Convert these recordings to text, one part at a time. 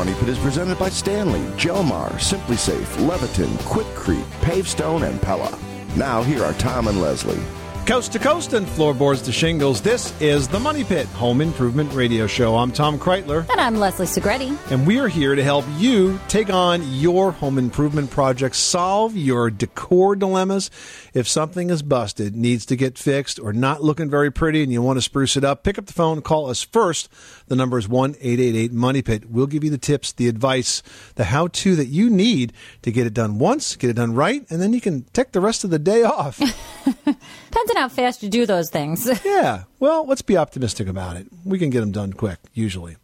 Money Pit is presented by Stanley, Jelmar, Simply Safe, Leviton, Quikrete, Pavestone, and Pella. Now, here are Tom and Leslie. Coast to coast and floorboards to shingles, this is the Money Pit Home Improvement Radio Show. I'm Tom Kraeutler. And I'm Leslie Segrete. And we are here to help you take on your home improvement projects, solve your decor dilemmas. If something is busted, needs to get fixed, or not looking very pretty and you want to spruce it up, pick up the phone, call us first. The number is 1 888 Money Pit. We'll give you the tips, the advice, the how to that you need to get it done once, get it done right, and then you can take the rest of the day off. Depends on how fast you do those things. yeah. Well, let's be optimistic about it. We can get them done quick, usually.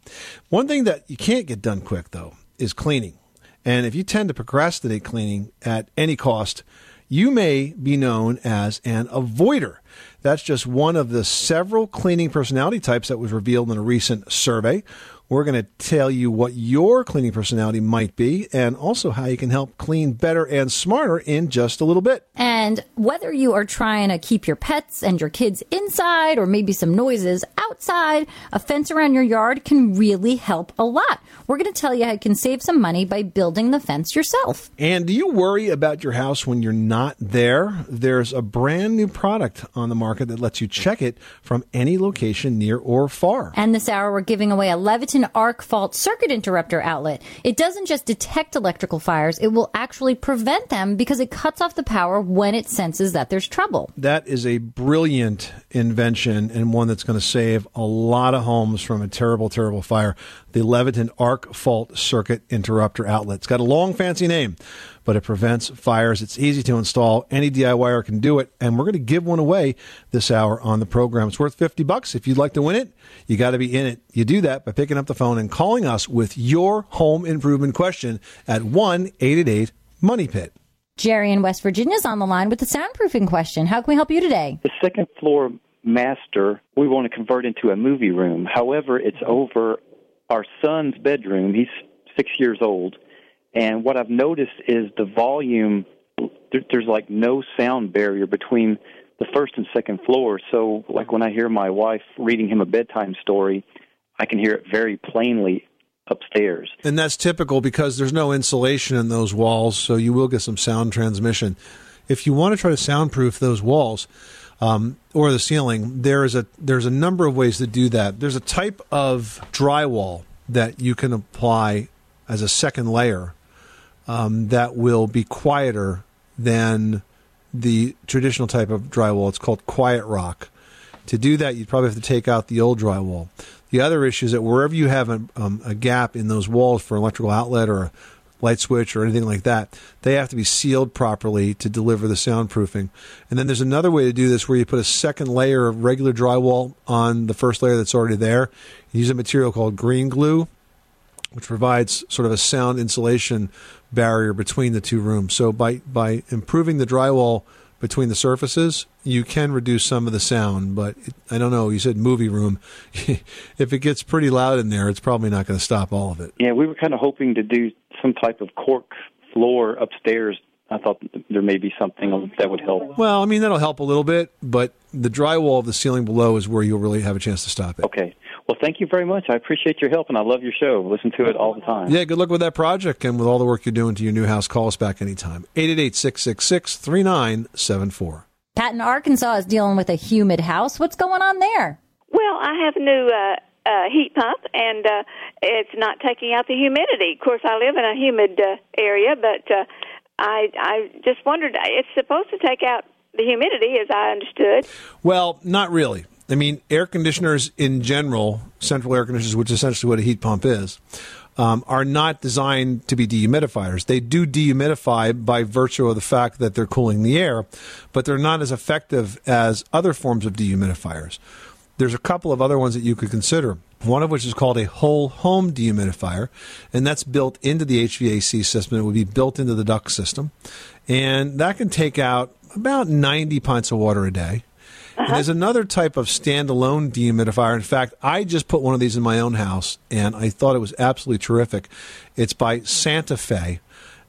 One thing that you can't get done quick, though, is cleaning. And if you tend to procrastinate cleaning at any cost, you may be known as an avoider. That's just one of the several cleaning personality types that was revealed in a recent survey. We're going to tell you what your cleaning personality might be and also how you can help clean better and smarter in just a little bit. And whether you are trying to keep your pets and your kids inside or maybe some noises outside, a fence around your yard can really help a lot. We're going to tell you how you can save some money by building the fence yourself. And do you worry about your house when you're not there? There's a brand new product on the market that lets you check it from any location near or far. And this hour, we're giving away a Leviton arc fault circuit interrupter outlet. It doesn't just detect electrical fires, it will actually prevent them because it cuts off the power when it senses that there's trouble. That is a brilliant invention and one that's going to save a lot of homes from a terrible, terrible fire. The Leviton arc fault circuit interrupter outlet. It's got a long, fancy name but it prevents fires. It's easy to install. Any DIYer can do it. And we're going to give one away this hour on the program. It's worth 50 bucks. If you'd like to win it, you got to be in it. You do that by picking up the phone and calling us with your home improvement question at 1 888 Money Pit. Jerry in West Virginia is on the line with the soundproofing question. How can we help you today? The second floor master, we want to convert into a movie room. However, it's over our son's bedroom. He's six years old and what I've noticed is the volume, there's like no sound barrier between the first and second floor. So, like when I hear my wife reading him a bedtime story, I can hear it very plainly upstairs. And that's typical because there's no insulation in those walls, so you will get some sound transmission. If you want to try to soundproof those walls um, or the ceiling, there is a there's a number of ways to do that. There's a type of drywall that you can apply as a second layer um, that will be quieter than the traditional type of drywall. It's called quiet rock. To do that, you'd probably have to take out the old drywall. The other issue is that wherever you have a, um, a gap in those walls for an electrical outlet or a light switch or anything like that, they have to be sealed properly to deliver the soundproofing. And then there's another way to do this where you put a second layer of regular drywall on the first layer that's already there. You use a material called green glue, which provides sort of a sound insulation barrier between the two rooms. So by by improving the drywall between the surfaces, you can reduce some of the sound. But it, I don't know. You said movie room. if it gets pretty loud in there, it's probably not going to stop all of it. Yeah, we were kind of hoping to do some type of cork floor upstairs. I thought there may be something that would help. Well, I mean that'll help a little bit, but the drywall of the ceiling below is where you'll really have a chance to stop it. Okay. Well, thank you very much. I appreciate your help, and I love your show. Listen to it all the time. Yeah, good luck with that project and with all the work you're doing to your new house. Call us back anytime. 888-666-3974. Pat in Arkansas is dealing with a humid house. What's going on there? Well, I have a new uh, uh, heat pump, and uh, it's not taking out the humidity. Of course, I live in a humid uh, area, but uh, I I just wondered. It's supposed to take out the humidity, as I understood. Well, not really. I mean, air conditioners in general, central air conditioners, which is essentially what a heat pump is, um, are not designed to be dehumidifiers. They do dehumidify by virtue of the fact that they're cooling the air, but they're not as effective as other forms of dehumidifiers. There's a couple of other ones that you could consider. One of which is called a whole home dehumidifier, and that's built into the HVAC system. It would be built into the duct system, and that can take out about 90 pints of water a day. Uh-huh. there's another type of standalone dehumidifier. In fact, I just put one of these in my own house, and I thought it was absolutely terrific. It's by Santa Fe,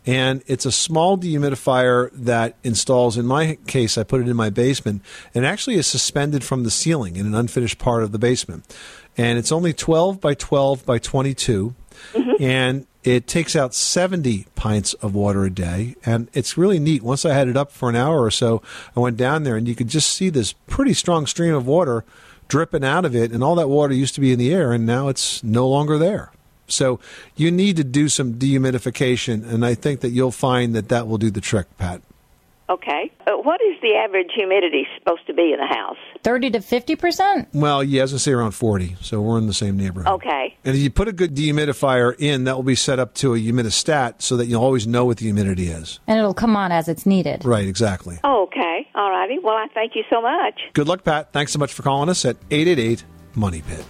and it's a small dehumidifier that installs. In my case, I put it in my basement, and actually is suspended from the ceiling in an unfinished part of the basement. And it's only 12 by 12 by 22 Mm-hmm. and it takes out 70 pints of water a day. And it's really neat. Once I had it up for an hour or so, I went down there and you could just see this pretty strong stream of water dripping out of it. And all that water used to be in the air, and now it's no longer there. So you need to do some dehumidification, and I think that you'll find that that will do the trick, Pat. Okay. Uh, what is the average humidity supposed to be in the house? 30 to 50%? Well, yeah, as I say, around 40. So we're in the same neighborhood. Okay. And if you put a good dehumidifier in, that will be set up to a humidistat so that you'll always know what the humidity is. And it'll come on as it's needed. Right, exactly. Okay. All righty. Well, I thank you so much. Good luck, Pat. Thanks so much for calling us at 888 Money Pit.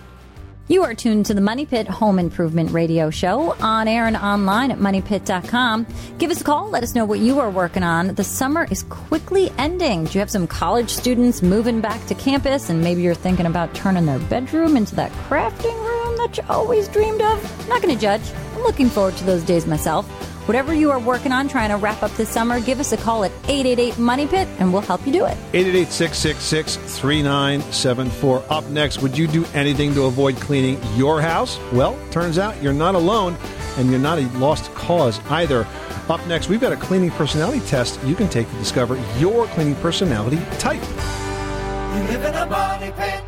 You are tuned to the Money Pit Home Improvement Radio Show on air and online at moneypit.com. Give us a call. Let us know what you are working on. The summer is quickly ending. Do you have some college students moving back to campus and maybe you're thinking about turning their bedroom into that crafting room that you always dreamed of? I'm not going to judge. I'm looking forward to those days myself. Whatever you are working on trying to wrap up this summer, give us a call at 888 Money Pit and we'll help you do it. 888 666 3974. Up next, would you do anything to avoid cleaning your house? Well, turns out you're not alone and you're not a lost cause either. Up next, we've got a cleaning personality test you can take to discover your cleaning personality type. You live in a money pit.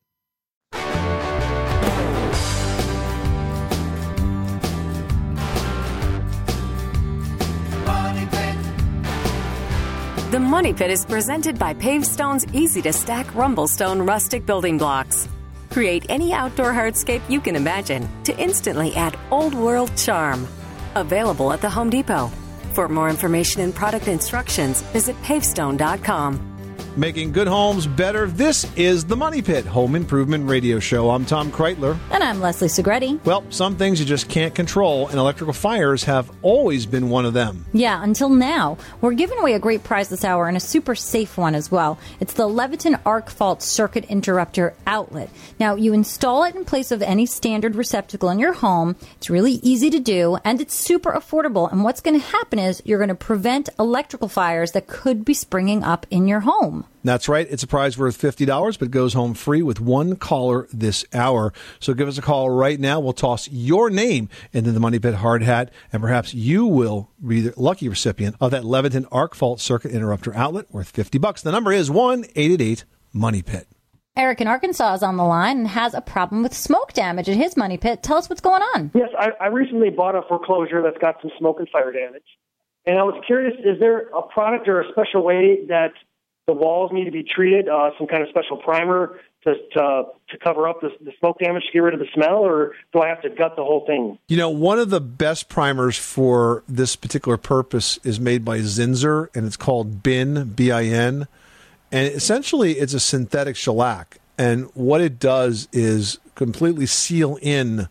The Money Pit is presented by Pavestone's easy to stack Rumblestone rustic building blocks. Create any outdoor hardscape you can imagine to instantly add old world charm. Available at the Home Depot. For more information and product instructions, visit pavestone.com. Making good homes better. This is the Money Pit Home Improvement Radio Show. I'm Tom Kraeutler. And I'm Leslie Segrete. Well, some things you just can't control, and electrical fires have always been one of them. Yeah, until now. We're giving away a great prize this hour and a super safe one as well. It's the Leviton Arc Fault Circuit Interrupter Outlet. Now, you install it in place of any standard receptacle in your home. It's really easy to do, and it's super affordable. And what's going to happen is you're going to prevent electrical fires that could be springing up in your home. That's right. It's a prize worth $50, but goes home free with one caller this hour. So give us a call right now. We'll toss your name into the Money Pit hard hat, and perhaps you will be the lucky recipient of that Leviton Arc Fault Circuit Interrupter outlet worth 50 bucks. The number is 1 888 Money Pit. Eric in Arkansas is on the line and has a problem with smoke damage at his money pit. Tell us what's going on. Yes, I, I recently bought a foreclosure that's got some smoke and fire damage. And I was curious, is there a product or a special way that the walls need to be treated, uh, some kind of special primer to to, to cover up the, the smoke damage to get rid of the smell, or do I have to gut the whole thing? You know, one of the best primers for this particular purpose is made by Zinsser, and it's called BIN, B I N. And essentially, it's a synthetic shellac. And what it does is completely seal in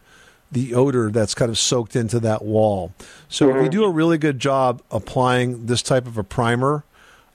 the odor that's kind of soaked into that wall. So mm-hmm. if you do a really good job applying this type of a primer,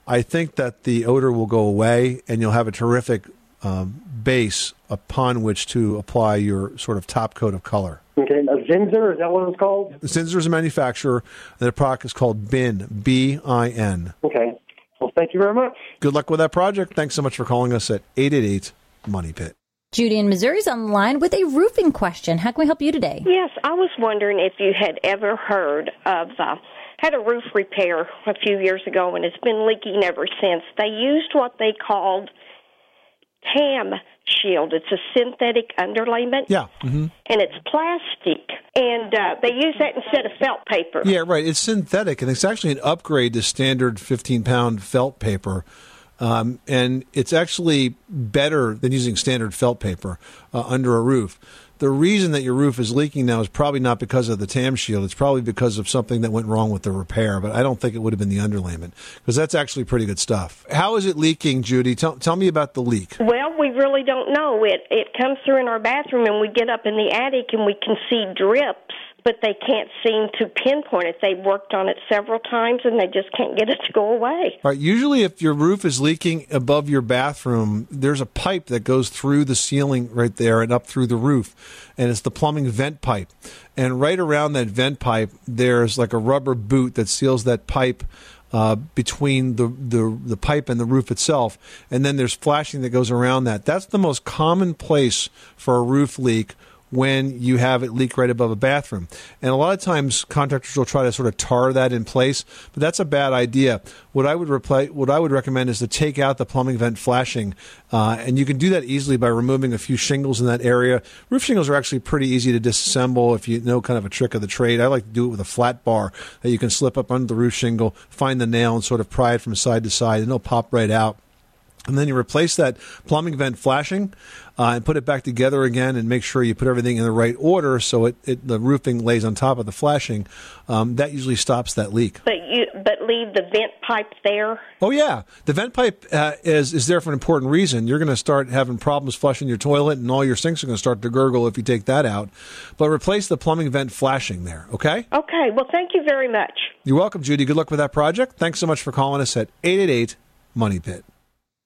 I think that the odor will go away and you'll have a terrific um, base upon which to apply your sort of top coat of color. Okay, a Zinsser, is that what it's called? Zinsser is a manufacturer, and the product is called BIN, B I N. Okay. Well, thank you very much. Good luck with that project. Thanks so much for calling us at 888 Money Pit. Judy in Missouri is on the line with a roofing question. How can we help you today? Yes, I was wondering if you had ever heard of uh, had a roof repair a few years ago, and it's been leaking ever since. They used what they called TAM shield. It's a synthetic underlayment. Yeah. Mm-hmm. And it's plastic. And uh, they use that instead of felt paper. Yeah, right. It's synthetic, and it's actually an upgrade to standard 15 pound felt paper. Um, and it's actually better than using standard felt paper uh, under a roof the reason that your roof is leaking now is probably not because of the TAM shield. It's probably because of something that went wrong with the repair, but I don't think it would have been the underlayment because that's actually pretty good stuff. How is it leaking, Judy? Tell, tell me about the leak. Well, we really don't know. It it comes through in our bathroom and we get up in the attic and we can see drips but they can't seem to pinpoint it. They've worked on it several times and they just can't get it to go away. All right. Usually, if your roof is leaking above your bathroom, there's a pipe that goes through the ceiling right there and up through the roof, and it's the plumbing vent pipe. And right around that vent pipe, there's like a rubber boot that seals that pipe. Uh, between the, the the pipe and the roof itself, and then there's flashing that goes around that. That's the most common place for a roof leak when you have it leak right above a bathroom. And a lot of times contractors will try to sort of tar that in place, but that's a bad idea. What I would what I would recommend is to take out the plumbing vent flashing, uh, and you can do that easily by removing a few shingles in that area. Roof shingles are actually pretty easy to disassemble if you know kind of a trick of the trade. I like to do it with a flat bar that you can slip up under the roof shingle, find the nail, and sort of pry it from side to side, and it'll pop right out. And then you replace that plumbing vent flashing uh, and put it back together again and make sure you put everything in the right order so it, it the roofing lays on top of the flashing. Um, that usually stops that leak. But you but leave the vent pipe there. Oh yeah, the vent pipe uh, is is there for an important reason. You're going to start having problems flushing your toilet, and all your sinks are going to start to gurgle if you take that out. But replace the plumbing vent flashing there. Okay. Okay. Well, thank you very much. You're welcome, Judy. Good luck with that project. Thanks so much for calling us at eight eight eight Money Pit.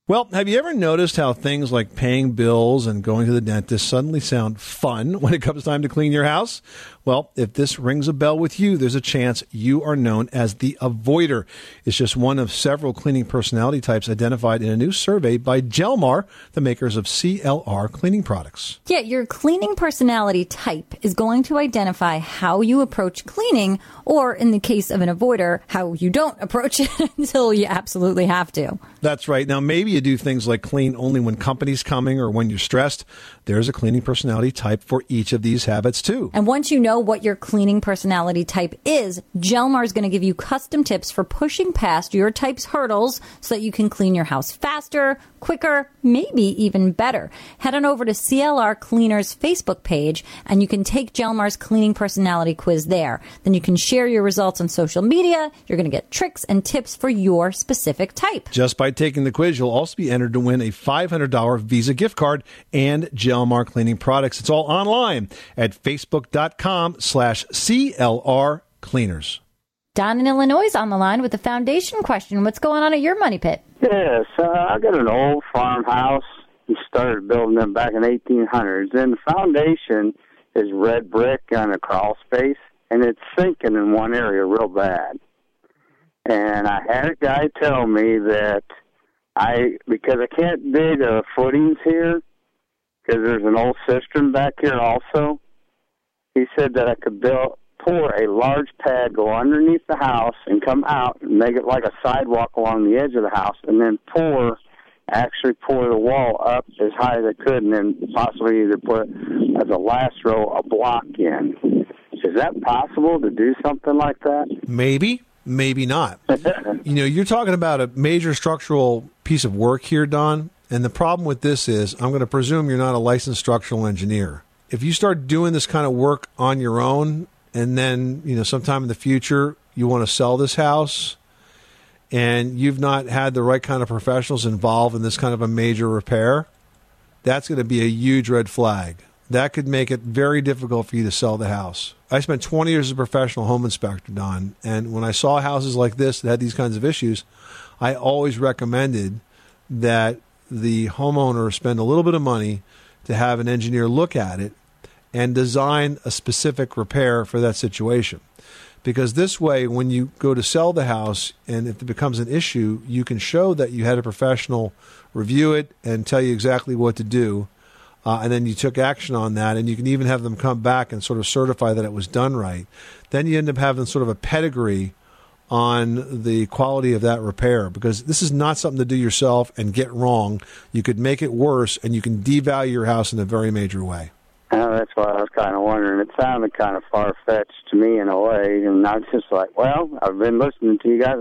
Well, have you ever noticed how things like paying bills and going to the dentist suddenly sound fun when it comes time to clean your house? Well, if this rings a bell with you, there's a chance you are known as the avoider. It's just one of several cleaning personality types identified in a new survey by Jelmar, the makers of CLR cleaning products. Yeah, your cleaning personality type is going to identify how you approach cleaning, or in the case of an avoider, how you don't approach it until you absolutely have to. That's right. Now, maybe you do things like clean only when company's coming or when you're stressed. There's a cleaning personality type for each of these habits, too. And once you know what your cleaning personality type is, Jelmar is going to give you custom tips for pushing past your type's hurdles so that you can clean your house faster, quicker, maybe even better. Head on over to CLR Cleaners Facebook page and you can take Jelmar's cleaning personality quiz there. Then you can share your results on social media. You're going to get tricks and tips for your specific type. Just by taking the quiz, you'll also also be entered to win a $500 Visa gift card and Jelmar cleaning products. It's all online at facebook.com slash CLR cleaners. Don in Illinois is on the line with a foundation question. What's going on at your money pit? Yes, uh, I got an old farmhouse. We started building them back in 1800s. And the foundation is red brick on a crawl space, and it's sinking in one area real bad. And I had a guy tell me that I, because I can't dig uh, footings here, because there's an old cistern back here also. He said that I could build pour a large pad, go underneath the house, and come out and make it like a sidewalk along the edge of the house, and then pour, actually pour the wall up as high as I could, and then possibly either put as a last row a block in. Is that possible to do something like that? Maybe, maybe not. you know, you're talking about a major structural piece of work here, Don. And the problem with this is, I'm going to presume you're not a licensed structural engineer. If you start doing this kind of work on your own, and then you know sometime in the future you want to sell this house and you've not had the right kind of professionals involved in this kind of a major repair that's going to be a huge red flag. That could make it very difficult for you to sell the house. I spent 20 years as a professional home inspector don and when i saw houses like this that had these kinds of issues i always recommended that the homeowner spend a little bit of money to have an engineer look at it and design a specific repair for that situation. Because this way, when you go to sell the house and if it becomes an issue, you can show that you had a professional review it and tell you exactly what to do. Uh, and then you took action on that, and you can even have them come back and sort of certify that it was done right. Then you end up having sort of a pedigree on the quality of that repair because this is not something to do yourself and get wrong. You could make it worse, and you can devalue your house in a very major way. Uh, that's what I was kind of wondering. It sounded kind of far fetched to me in a way, and I was just like, well, I've been listening to you guys.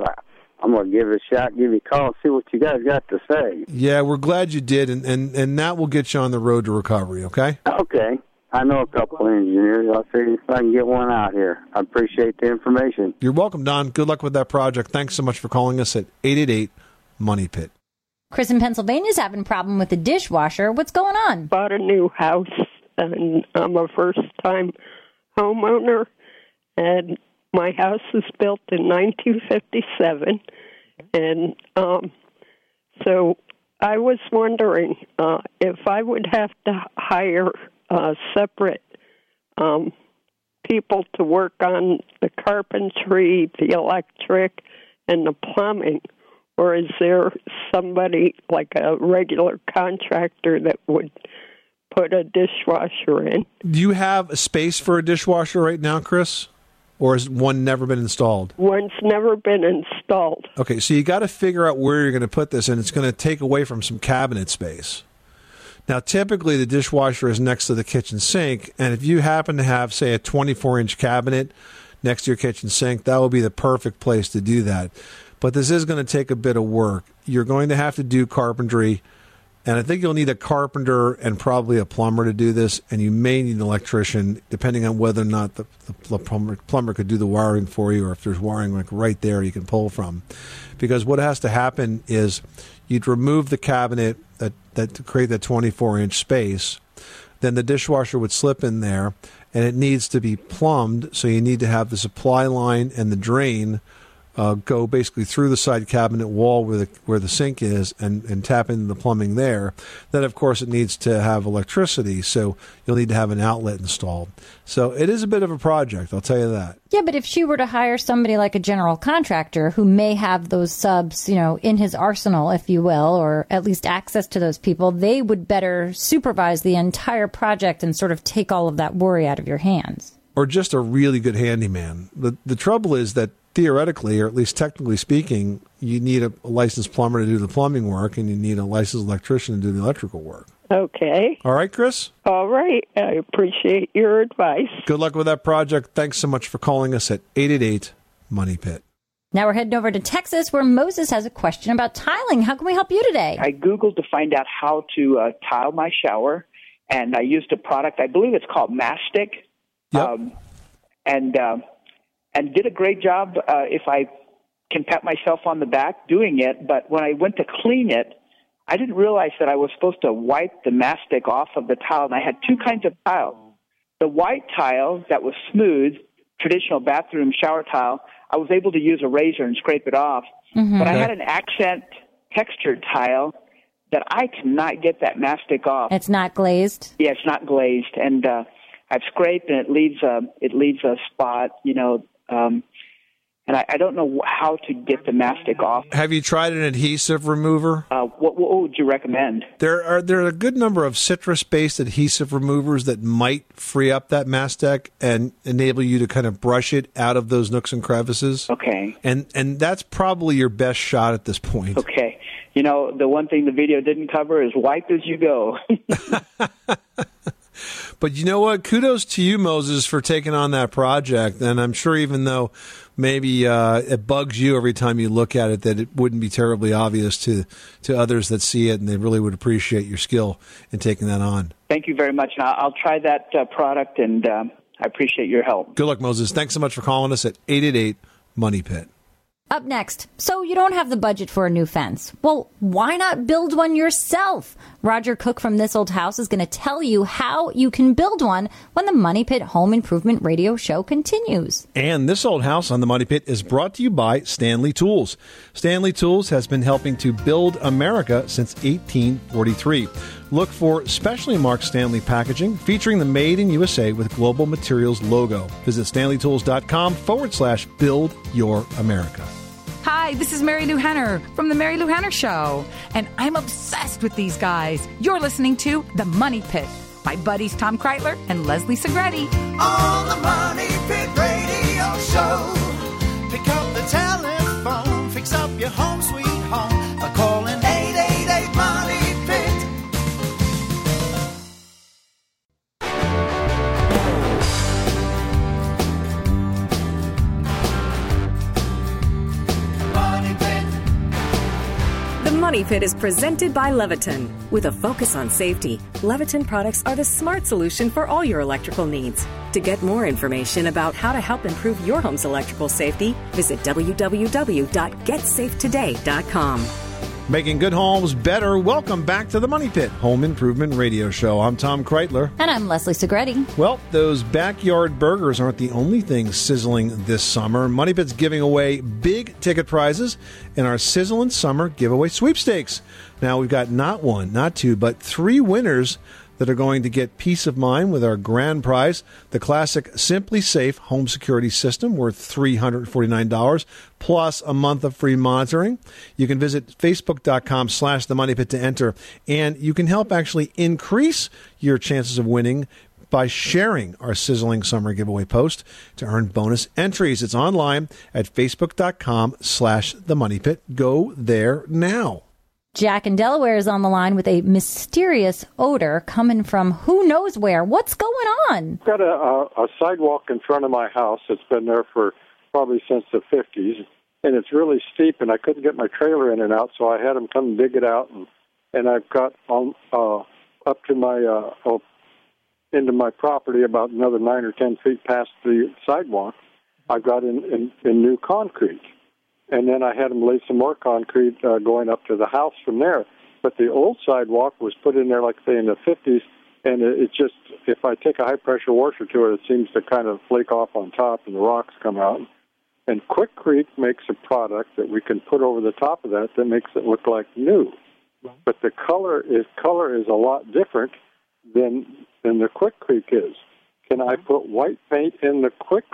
I'm going to give it a shot, give you a call, see what you guys got to say. Yeah, we're glad you did, and, and, and that will get you on the road to recovery, okay? Okay. I know a couple of engineers. I'll see if I can get one out here. I appreciate the information. You're welcome, Don. Good luck with that project. Thanks so much for calling us at 888 Money Pit. Chris in Pennsylvania is having a problem with the dishwasher. What's going on? Bought a new house and I'm a first time homeowner and my house was built in 1957 and um so I was wondering uh if I would have to hire uh separate um people to work on the carpentry, the electric and the plumbing or is there somebody like a regular contractor that would put a dishwasher in. Do you have a space for a dishwasher right now, Chris? Or has one never been installed? One's never been installed. Okay, so you got to figure out where you're going to put this, and it's going to take away from some cabinet space. Now, typically the dishwasher is next to the kitchen sink, and if you happen to have, say, a 24 inch cabinet next to your kitchen sink, that will be the perfect place to do that. But this is going to take a bit of work. You're going to have to do carpentry and I think you'll need a carpenter and probably a plumber to do this, and you may need an electrician, depending on whether or not the, the plumber, plumber could do the wiring for you, or if there's wiring like right there you can pull from. Because what has to happen is you'd remove the cabinet that, that to create that 24 inch space, then the dishwasher would slip in there, and it needs to be plumbed. So you need to have the supply line and the drain uh, go basically through the side cabinet wall where the where the sink is and, and tap into the plumbing there. Then of course it needs to have electricity, so you'll need to have an outlet installed. So it is a bit of a project, I'll tell you that. Yeah, but if she were to hire somebody like a general contractor who may have those subs, you know, in his arsenal, if you will, or at least access to those people, they would better supervise the entire project and sort of take all of that worry out of your hands. Or just a really good handyman. The the trouble is that theoretically, or at least technically speaking, you need a, licensed plumber to do the plumbing work, and you need a licensed electrician to do the electrical work. Okay. All right, Chris? All right. I appreciate your advice. Good luck with that project. Thanks so much for calling us at 888 Money Pit. Now we're heading over to Texas where Moses has a question about tiling. How can we help you today? I Googled to find out how to uh, tile my shower, and I used a product, I believe it's called Mastic. Yep. Um, and uh, and did a great job uh, if I can pat myself on the back doing it. But when I went to clean it, I didn't realize that I was supposed to wipe the mastic off of the tile, and I had two kinds of tile. The white tile that was smooth, traditional bathroom shower tile, I was able to use a razor and scrape it off. Mhm. But I had an accent textured tile that I cannot get that mastic off. It's not glazed. Yeah, it's not glazed, and uh, I've scraped, and it leaves a it leaves a spot, you know, um, and I, I don't know how to get the mastic off. Have you tried an adhesive remover? Uh, what, what would you recommend? There are there are a good number of citrus-based adhesive removers that might free up that mastic and enable you to kind of brush it out of those nooks and crevices. Okay. And and that's probably your best shot at this point. Okay, you know, the one thing the video didn't cover is wipe as you go. But you know what? Kudos to you, Moses, for taking on that project. And I'm sure even though maybe uh, it bugs you every time you look at it, that it wouldn't be terribly obvious to to others that see it, and they really would appreciate your skill in taking that on. Thank you very much, and I'll, I'll try that uh, product, and um, I appreciate your help. Good luck, Moses. Thanks so much for calling us at 888 Money Pit. Up next, so you don't have the budget for a new fence. Well, why not build one yourself? Roger Cook from This Old House is going to tell you how you can build one when the Money Pit Home Improvement Radio Show continues. And this old house on the Money Pit is brought to you by Stanley Tools. Stanley Tools has been helping to build America since 1843. Look for specially marked Stanley packaging featuring the Made in USA with Global Materials logo. Visit stanleytools.com forward slash build your America. Hi, this is Marilu Henner from The Marilu Henner Show, and I'm obsessed with these guys. You're listening to The Money Pit. My buddies Tom Kraeutler and Leslie Segrete. On the Money Pit Radio Show. Pick up the telephone, fix up your home Money Pit is presented by Leviton. With a focus on safety, Leviton products are the smart solution for all your electrical needs. To get more information about how to help improve your home's electrical safety, visit www.getsafetoday.com. Making good homes better. Welcome back to the Money Pit Home Improvement Radio Show. I'm Tom Kraeutler. And I'm Leslie Segrete. Well, those backyard burgers aren't the only things sizzling this summer. Money Pit's giving away big ticket prizes in our Sizzling Summer Giveaway Sweepstakes. Now, we've got not one, not two, but three winners that are going to get peace of mind with our grand prize, the classic SimpliSafe home security system worth $349 plus a month of free monitoring. You can visit facebook.com slash the money pit to enter and you can help actually increase your chances of winning by sharing our sizzling summer giveaway post to earn bonus entries. It's online at facebook.com slash the money pit. Go there now. Jack in Delaware is on the line with a mysterious odor coming from who knows where. What's going on? I've got a, a, a sidewalk in front of my house that's been there for probably since the 50s, and it's really steep, and I couldn't get my trailer in and out, so I had them come dig it out, and, and I've got on, uh, up to my uh, oh, into my property about another nine or ten feet past the sidewalk. I've got in, in, in new concrete, and then I had them lay some more concrete uh, going up to the house from there. But the old sidewalk was put in there, like say in the 50s, and it, it just if I take a high pressure washer to it, it seems to kind of flake off on top, and the rocks come out. And Quikrete makes a product that we can put over the top of that that makes it look like new. But the color is color is a lot different than than the Quikrete is. Can I put white paint in the Quick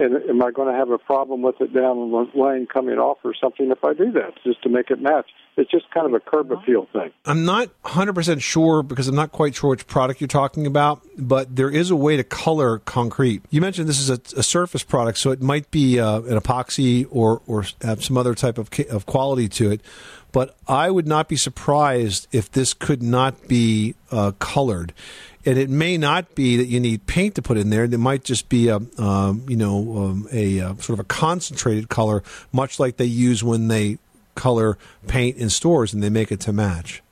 And am I going to have a problem with it down the lane coming off or something if I do that, just to make it match? It's just kind of a curb appeal thing. I'm not 100% sure because I'm not quite sure which product you're talking about, but there is a way to color concrete. You mentioned this is a, a surface product, so it might be uh, an epoxy or, or have some other type of, of quality to it. But I would not be surprised if this could not be uh, colored. And it may not be that you need paint to put in there. It might just be a, um, you know, um, a uh, sort of a concentrated color, much like they use when they color paint in stores and they make it to match.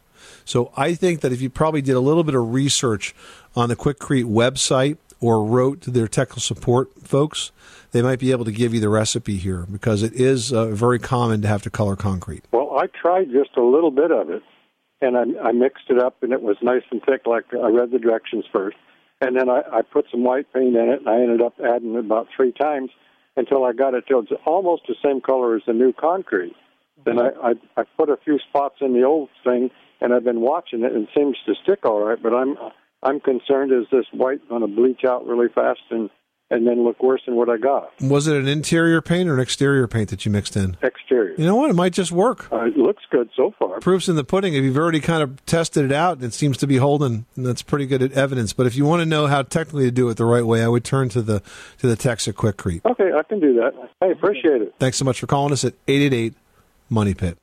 So I think that if you probably did a little bit of research on the Quikrete website or wrote to their technical support folks, they might be able to give you the recipe here because it is uh, very common to have to color concrete. Well, I tried just a little bit of it, and I, I mixed it up, and it was nice and thick. Like I read the directions first, and then I, I put some white paint in it, and I ended up adding it about three times until I got it till it's almost the same color as the new concrete. Then I, I I put a few spots in the old thing, and I've been watching it, and it seems to stick all right. But I'm I'm concerned is this white going to bleach out really fast and and then look worse than what I got? Was it an interior paint or an exterior paint that you mixed in? Exterior. You know what? It might just work. Uh, it looks good so far. Proof's in the pudding. If you've already kind of tested it out, it seems to be holding. And that's pretty good evidence. But if you want to know how technically to do it the right way, I would turn to the to the Texa Quikrete. Okay, I can do that. I appreciate it. Thanks so much for calling us at eight eight eight Money Pit.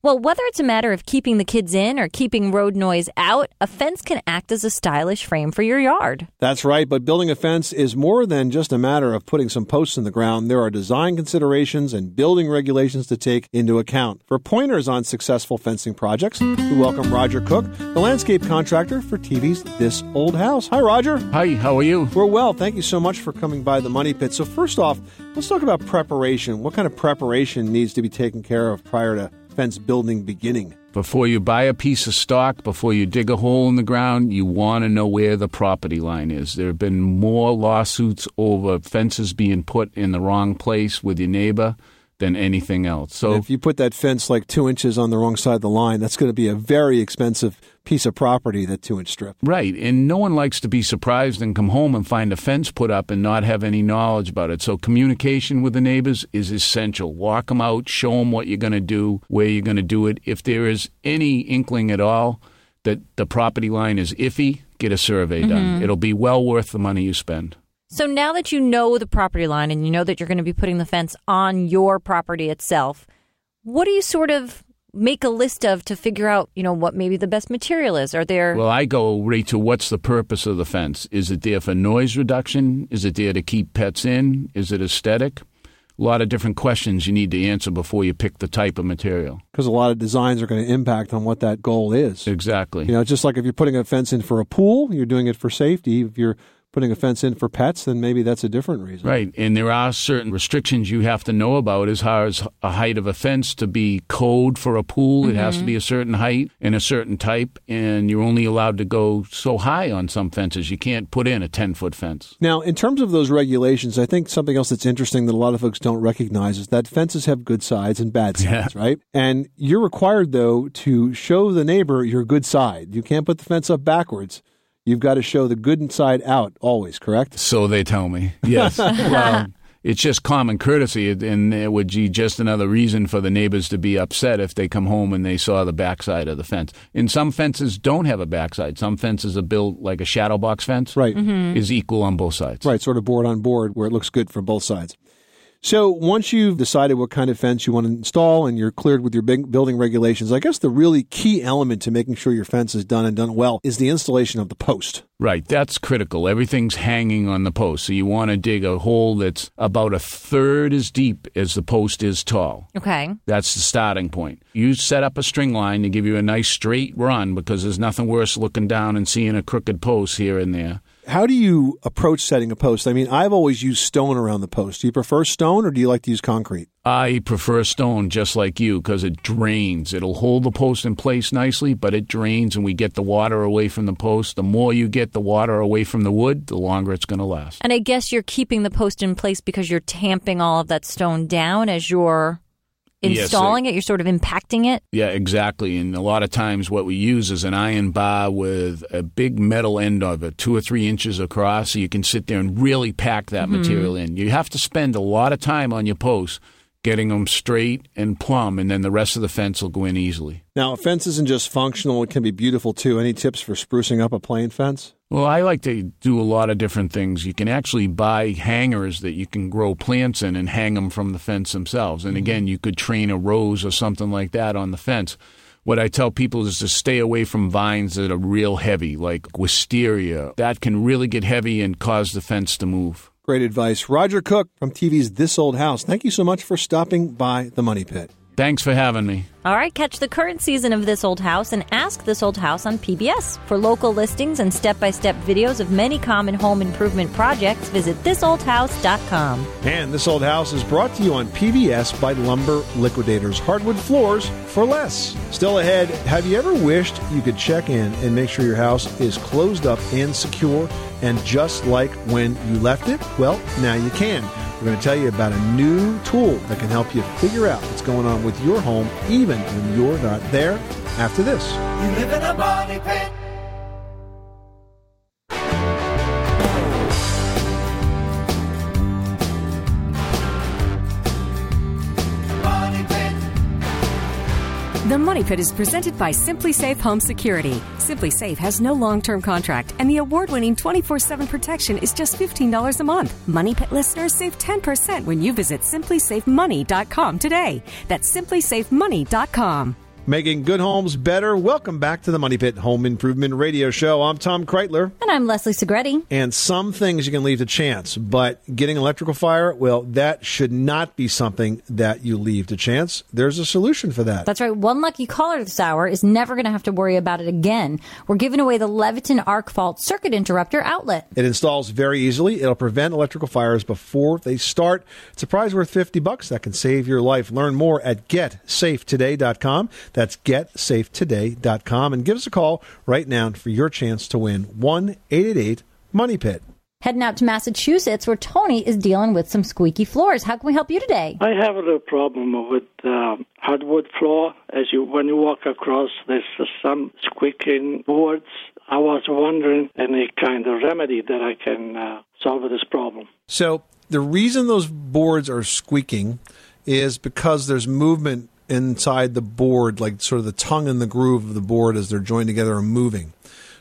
Well, whether it's a matter of keeping the kids in or keeping road noise out, a fence can act as a stylish frame for your yard. That's right, but building a fence is more than just a matter of putting some posts in the ground. There are design considerations and building regulations to take into account. For pointers on successful fencing projects, we welcome Roger Cook, the landscape contractor for TV's This Old House. Hi, Roger. Hi, how are you? We're well. Thank you so much for coming by the Money Pit. So, first off, let's talk about preparation. What kind of preparation needs to be taken care of prior to fence building beginning? Before you buy a piece of stock, before you dig a hole in the ground, you want to know where the property line is. There have been more lawsuits over fences being put in the wrong place with your neighbor than anything else. So if you put that fence like two inches on the wrong side of the line, that's going to be a very expensive piece of property, that two inch strip. Right. And no one likes to be surprised and come home and find a fence put up and not have any knowledge about it. So communication with the neighbors is essential. Walk them out, show them what you're going to do, where you're going to do it. If there is any inkling at all that the property line is iffy, get a survey done. Mhm. It'll be well worth the money you spend. So now that you know the property line and you know that you're going to be putting the fence on your property itself, what do you sort of make a list of to figure out, you know, what maybe the best material is? Are there Well, I go right to what's the purpose of the fence? Is it there for noise reduction? Is it there to keep pets in? Is it aesthetic? A lot of different questions you need to answer before you pick the type of material. Because a lot of designs are going to impact on what that goal is. Exactly. You know, just like if you're putting a fence in for a pool, you're doing it for safety. If you're putting a fence in for pets, then maybe that's a different reason. Right, and there are certain restrictions you have to know about as far as a height of a fence to be code for a pool. It has to Mhm. be a certain height and a certain type, and you're only allowed to go so high on some fences. You can't put in a 10 foot fence. Now, in terms of those regulations, I think something else that's interesting that a lot of folks don't recognize is that fences have good sides and bad sides, right? And you're required, though, to show the neighbor your good side. You can't put the fence up backwards. You've got to show the good side out always, correct? So they tell me. Yes. well, it's just common courtesy, and it would be just another reason for the neighbors to be upset if they come home and they saw the backside of the fence. And some fences don't have a backside. Some fences are built like a shadow box fence. Right. Mm-hmm. Is equal on both sides. Right, sort of board on board where it looks good from both sides. So once you've decided what kind of fence you want to install and you're cleared with your big building regulations, I guess the really key element to making sure your fence is done and done well is the installation of the post. Right, that's critical. Everything's hanging on the post. So you want to dig a hole that's about a third as deep as the post is tall. Okay. That's the starting point. You set up a string line to give you a nice straight run because there's nothing worse looking down and seeing a crooked post here and there. How do you approach setting a post? I mean, I've always used stone around the post. Do you prefer stone or do you like to use concrete? I prefer stone just like you because it drains. It'll hold the post in place nicely, but it drains and we get the water away from the post. The more you get the water away from the wood, the longer it's going to last. And I guess you're keeping the post in place because you're tamping all of that stone down as you're Yes, installing it. You're sort of impacting it. Yeah, exactly. And a lot of times, what we use is an iron bar with a big metal end of it, two or three inches across, so you can sit there and really pack that Mhm. material in. You have to spend a lot of time on your posts getting them straight and plumb, and then the rest of the fence will go in easily. Now, a fence isn't just functional, it can be beautiful too. Any tips for sprucing up a plain fence? Well, I like to do a lot of different things. You can actually buy hangers that you can grow plants in and hang them from the fence themselves. And again, mm-hmm. you could train a rose or something like that on the fence. What I tell people is to stay away from vines that are real heavy, like wisteria. That can really get heavy and cause the fence to move. Great advice. Roger Cook from TV's This Old House. Thank you so much for stopping by the Money Pit. Thanks for having me. All right, catch the current season of This Old House and Ask This Old House on PBS. For local listings and step by step videos of many common home improvement projects, visit thisoldhouse.com. And This Old House is brought to you on PBS by Lumber Liquidators. Hardwood floors for less. Still ahead, have you ever wished you could check in and make sure your house is closed up and secure and just like when you left it? Well, now you can. We're going to tell you about a new tool that can help you figure out what's going on with your home even when you're not there after this. You live in a money pit. Money Pit is presented by SimpliSafe Home Security. SimpliSafe has no long term contract, and the award winning 24 7 protection is just $15 a month. Money Pit listeners save 10% when you visit simplysafemoney.com today. That's simplysafemoney.com. Making good homes better. Welcome back to the Money Pit Home Improvement Radio Show. I'm Tom Kraeutler. And I'm Leslie Segrete. And some things you can leave to chance, but getting electrical fire, well, that should not be something that you leave to chance. There's a solution for that. That's right. One lucky caller this hour is never going to have to worry about it again. We're giving away the Leviton Arc Fault Circuit Interrupter outlet. It installs very easily. It'll prevent electrical fires before they start. It's a prize worth 50 bucks that can save your life. Learn more at getsafetoday.com. That's getsafetoday.com and give us a call right now for your chance to win 1 888 Money Pit. Heading out to Massachusetts where Tony is dealing with some squeaky floors. How can we help you today? I have a little problem with uh, hardwood floor. As you, when you walk across, there's uh, some squeaking boards. I was wondering any kind of remedy that I can uh, solve this problem. So, the reason those boards are squeaking is because there's movement inside the board, like sort of the tongue and the groove of the board as they're joined together and moving.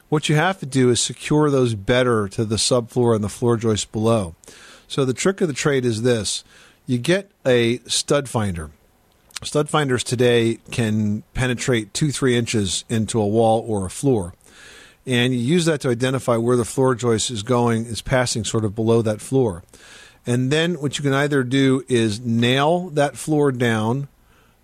What you have to do is secure those better to the subfloor and the floor joist below. So the trick of the trade is this you get a stud finder. Stud finders today can penetrate two, three inches into a wall or a floor. And you use that to identify where the floor joist is going, is passing sort of below that floor. And then what you can either do is nail that floor down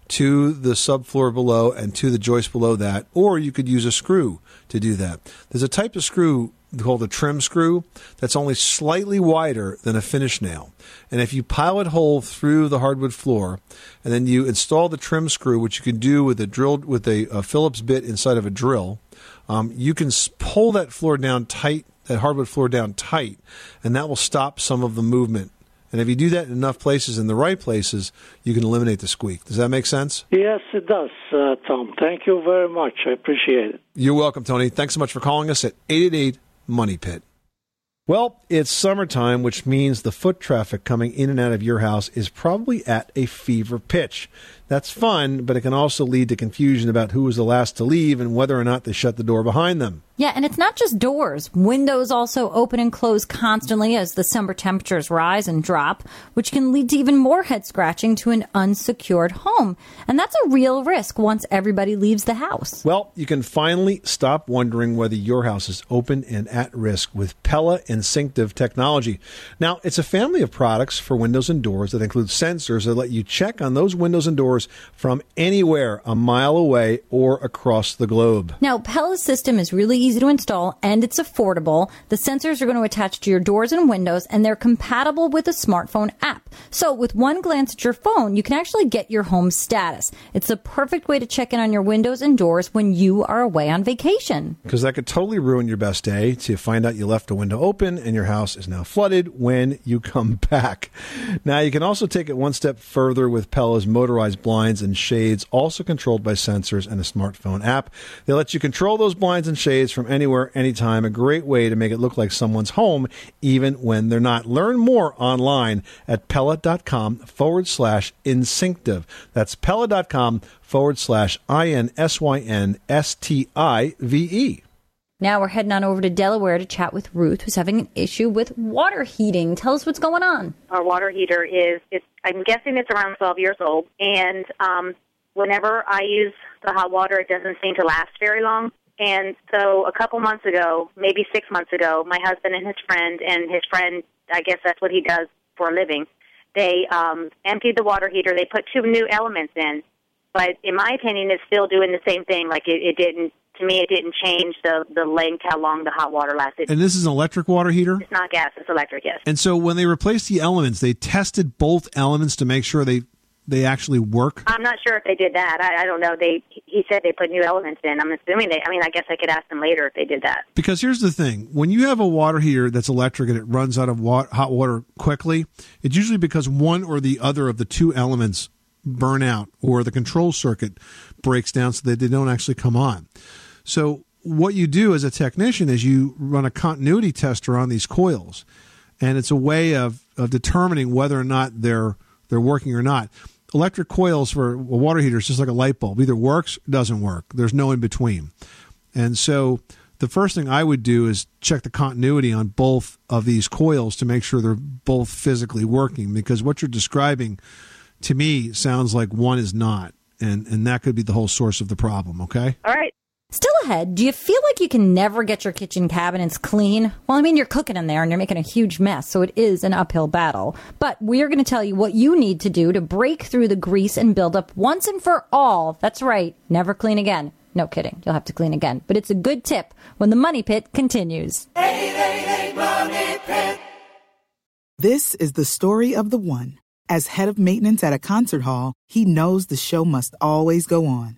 to the subfloor below and to the joist below that, or you could use a screw to do that. There's a type of screw called a trim screw that's only slightly wider than a finish nail. And if you pilot hole through the hardwood floor and then you install the trim screw, which you can do with a drilled with a, a Phillips bit inside of a drill, um, you can pull that floor down tight, that hardwood floor down tight, and that will stop some of the movement. And if you do that in enough places, in the right places, you can eliminate the squeak. Does that make sense? Yes, it does, uh, Tom. Thank you very much. I appreciate it. You're welcome, Tony. Thanks so much for calling us at 888 Money Pit. Well, it's summertime, which means the foot traffic coming in and out of your house is probably at a fever pitch. That's fun, but it can also lead to confusion about who was the last to leave and whether or not they shut the door behind them. Yeah, and it's not just doors. Windows also open and close constantly as the summer temperatures rise and drop, which can lead to even more head scratching to an unsecured home. And that's a real risk once everybody leaves the house. Well, you can finally stop wondering whether your house is open and at risk with Pella Insynctive technology. Now, it's a family of products for windows and doors that include sensors that let you check on those windows and doors from anywhere a mile away or across the globe. Now, Pella's system is really easy to install and it's affordable. The sensors are going to attach to your doors and windows and they're compatible with a smartphone app. So with one glance at your phone, you can actually get your home status. It's the perfect way to check in on your windows and doors when you are away on vacation. Because that could totally ruin your best day to find out you left a window open and your house is now flooded when you come back. Now, you can also take it one step further with Pella's motorized blinds and shades, also controlled by sensors and a smartphone app. They let you control those blinds and shades from anywhere, anytime. A great way to make it look like someone's home, even when they're not. Learn more online at Pella.com forward slash insynctive. That's Pella.com forward slash I N S Y N C T I V E. Now we're heading on over to Delaware to chat with Ruth, who's having an issue with water heating. Tell us what's going on. Our water heater is, it's, I'm guessing it's around 12 years old, and um, whenever I use the hot water, it doesn't seem to last very long. And so a couple months ago, maybe six months ago, my husband and his friend, and his friend, I guess that's what he does for a living, they um, emptied the water heater. They put two new elements in, but in my opinion, it's still doing the same thing. Like it, it didn't. To me, it didn't change the the length, how long the hot water lasted. And this is an electric water heater? It's not gas; it's electric. Yes. And so when they replaced the elements, they tested both elements to make sure they they actually work. I'm not sure if they did that. I, I don't know. They he said they put new elements in. I'm assuming they. I mean, I guess I could ask them later if they did that. Because here's the thing: when you have a water heater that's electric and it runs out of wa- hot water quickly, it's usually because one or the other of the two elements burn out, or the control circuit breaks down so that they don't actually come on. So what you do as a technician is you run a continuity tester on these coils, and it's a way of, of determining whether or not they're they're working or not. Electric coils for a water heater is just like a light bulb; either works, or doesn't work. There's no in between. And so the first thing I would do is check the continuity on both of these coils to make sure they're both physically working because what you're describing to me sounds like one is not and and that could be the whole source of the problem, okay? All right. Still ahead, do you feel like you can never get your kitchen cabinets clean? Well, I mean, you're cooking in there and you're making a huge mess, so it is an uphill battle. But we're going to tell you what you need to do to break through the grease and build up once and for all. That's right, never clean again. No kidding, you'll have to clean again. But it's a good tip when the Money Pit continues. Eight, eight, eight, money pit. This is the story of the one. As head of maintenance at a concert hall, he knows the show must always go on.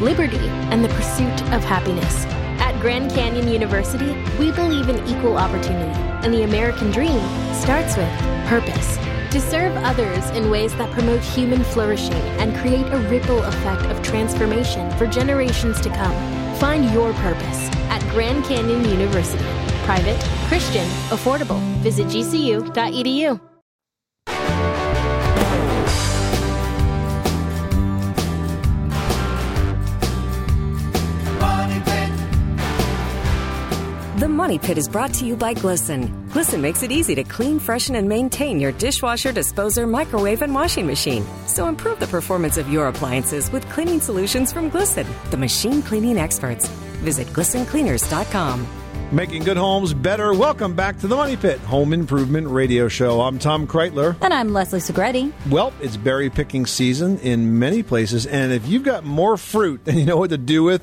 liberty, and the pursuit of happiness. At Grand Canyon University, we believe in equal opportunity, and the American dream starts with purpose. To serve others in ways that promote human flourishing and create a ripple effect of transformation for generations to come. Find your purpose at Grand Canyon University. Private, Christian, affordable. Visit gcu.edu. Money Pit is brought to you by Glisten. Glisten makes it easy to clean, freshen, and maintain your dishwasher, disposer, microwave, and washing machine. So improve the performance of your appliances with cleaning solutions from Glisten, the machine cleaning experts. Visit glistencleaners.com. Making good homes better. Welcome back to the Money Pit Home Improvement Radio Show. I'm Tom Kraeutler. And I'm Leslie Segrete. Well, it's berry picking season in many places, and if you've got more fruit than you know what to do with,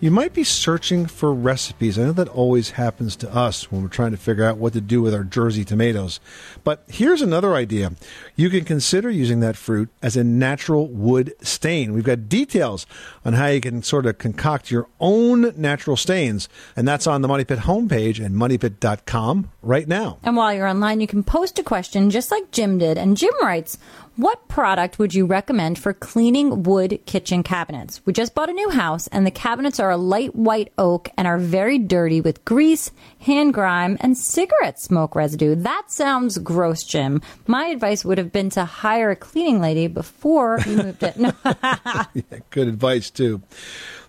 you might be searching for recipes. I know that always happens to us when we're trying to figure out what to do with our Jersey tomatoes. But here's another idea. You can consider using that fruit as a natural wood stain. We've got details on how you can sort of concoct your own natural stains, and that's on the Money Pit homepage and moneypit.com right now. And while you're online, you can post a question just like Jim did. And Jim writes, What product would you recommend for cleaning wood kitchen cabinets? We just bought a new house, and the cabinets are a light white oak and are very dirty with grease, hand grime, and cigarette smoke residue. That sounds gross, Jim. My advice would have been to hire a cleaning lady before you moved it. No. yeah, good advice too.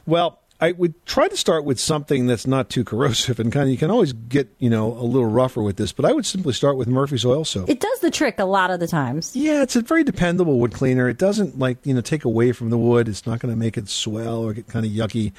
Well, I would try to start with something that's not too corrosive and kind of you can always get, you know, a little rougher with this, but I would simply start with Murphy's oil soap. It does the trick a lot of the times. Yeah, it's a very dependable wood cleaner. It doesn't like, you know, take away from the wood. It's not going to make it swell or get kind of yucky.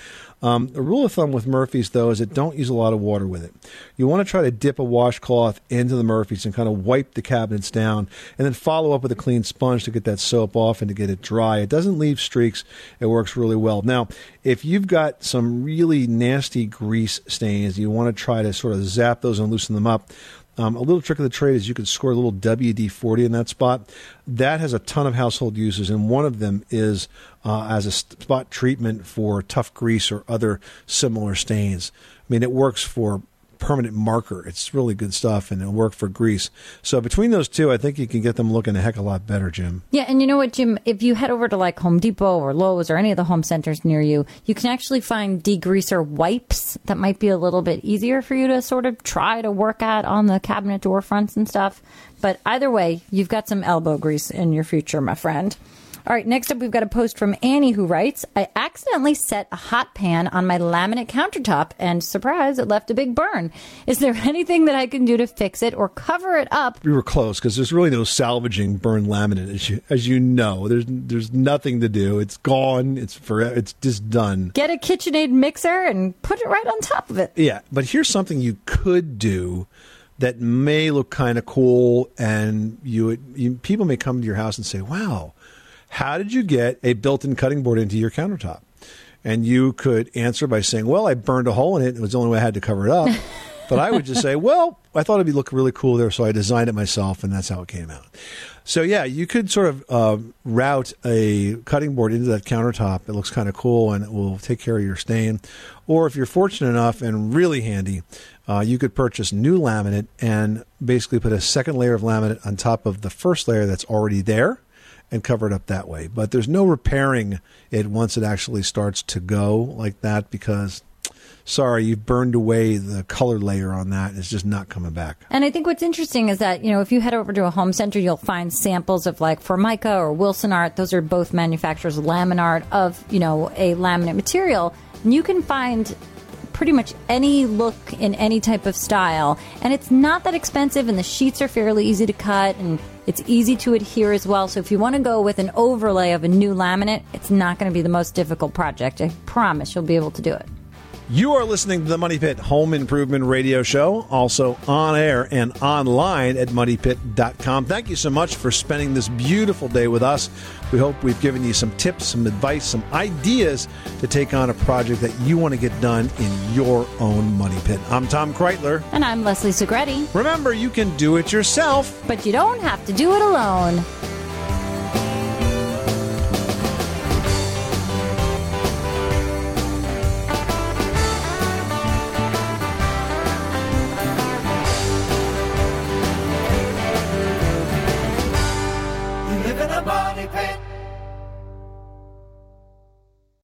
Um, a rule of thumb with Murphy's though is that don't use a lot of water with it. You want to try to dip a washcloth into the Murphy's and kind of wipe the cabinets down and then follow up with a clean sponge to get that soap off and to get it dry. It doesn't leave streaks. It works really well. Now, if you've got some really nasty grease stains, you want to try to sort of zap those and loosen them up. Um, a little trick of the trade is you can score a little WD 40 in that spot. That has a ton of household uses, and one of them is uh, as a spot treatment for tough grease or other similar stains. I mean, it works for permanent marker. It's really good stuff, and it'll work for grease. So between those two, I think you can get them looking a heck of a lot better, Jim. Yeah, and you know what, Jim? If you head over to like Home Depot or Lowe's or any of the home centers near you, you can actually find degreaser wipes that might be a little bit easier for you to sort of try to work at on the cabinet door fronts and stuff. But either way, you've got some elbow grease in your future, my friend. All right, next up, we've got a post from Annie who writes I accidentally set a hot pan on my laminate countertop, and surprise, it left a big burn. Is there anything that I can do to fix it or cover it up? We were close because there's really no salvaging burned laminate, as you, as you know. There's there's nothing to do. It's gone. It's for it's just done. Get a KitchenAid mixer and put it right on top of it. Yeah, but here's something you could do that may look kind of cool, and you, would- you people may come to your house and say, "Wow, how did you get a built-in cutting board into your countertop?" And you could answer by saying, "Well, I burned a hole in it. It was the only way I had to cover it up." but I would just say, "Well, I thought it'd be look really cool there, so I designed it myself, and that's how it came out." So yeah, you could sort of uh, route a cutting board into that countertop. It looks kind of cool, and it will take care of your stain. Or if you're fortunate enough and really handy, uh, you could purchase new laminate and basically put a second layer of laminate on top of the first layer that's already there, and cover it up that way. But there's no repairing it once it actually starts to go like that because. Sorry, you've burned away the color layer on that. It's just not coming back. And I think what's interesting is that, you know, if you head over to a home center, you'll find samples of like Formica or Wilsonart. Those are both manufacturers of Laminart of, you know, a laminate material. And you can find pretty much any look in any type of style. And it's not that expensive, and the sheets are fairly easy to cut, and it's easy to adhere as well. So if you want to go with an overlay of a new laminate, it's not going to be the most difficult project. I promise you'll be able to do it. You are listening to the Money Pit Home Improvement Radio Show, also on air and online at moneypit.com. Thank you so much for spending this beautiful day with us. We hope we've given you some tips, some advice, some ideas to take on a project that you want to get done in your own money pit. I'm Tom Kraeutler. And I'm Leslie Segrete. Remember, you can do it yourself. But you don't have to do it alone.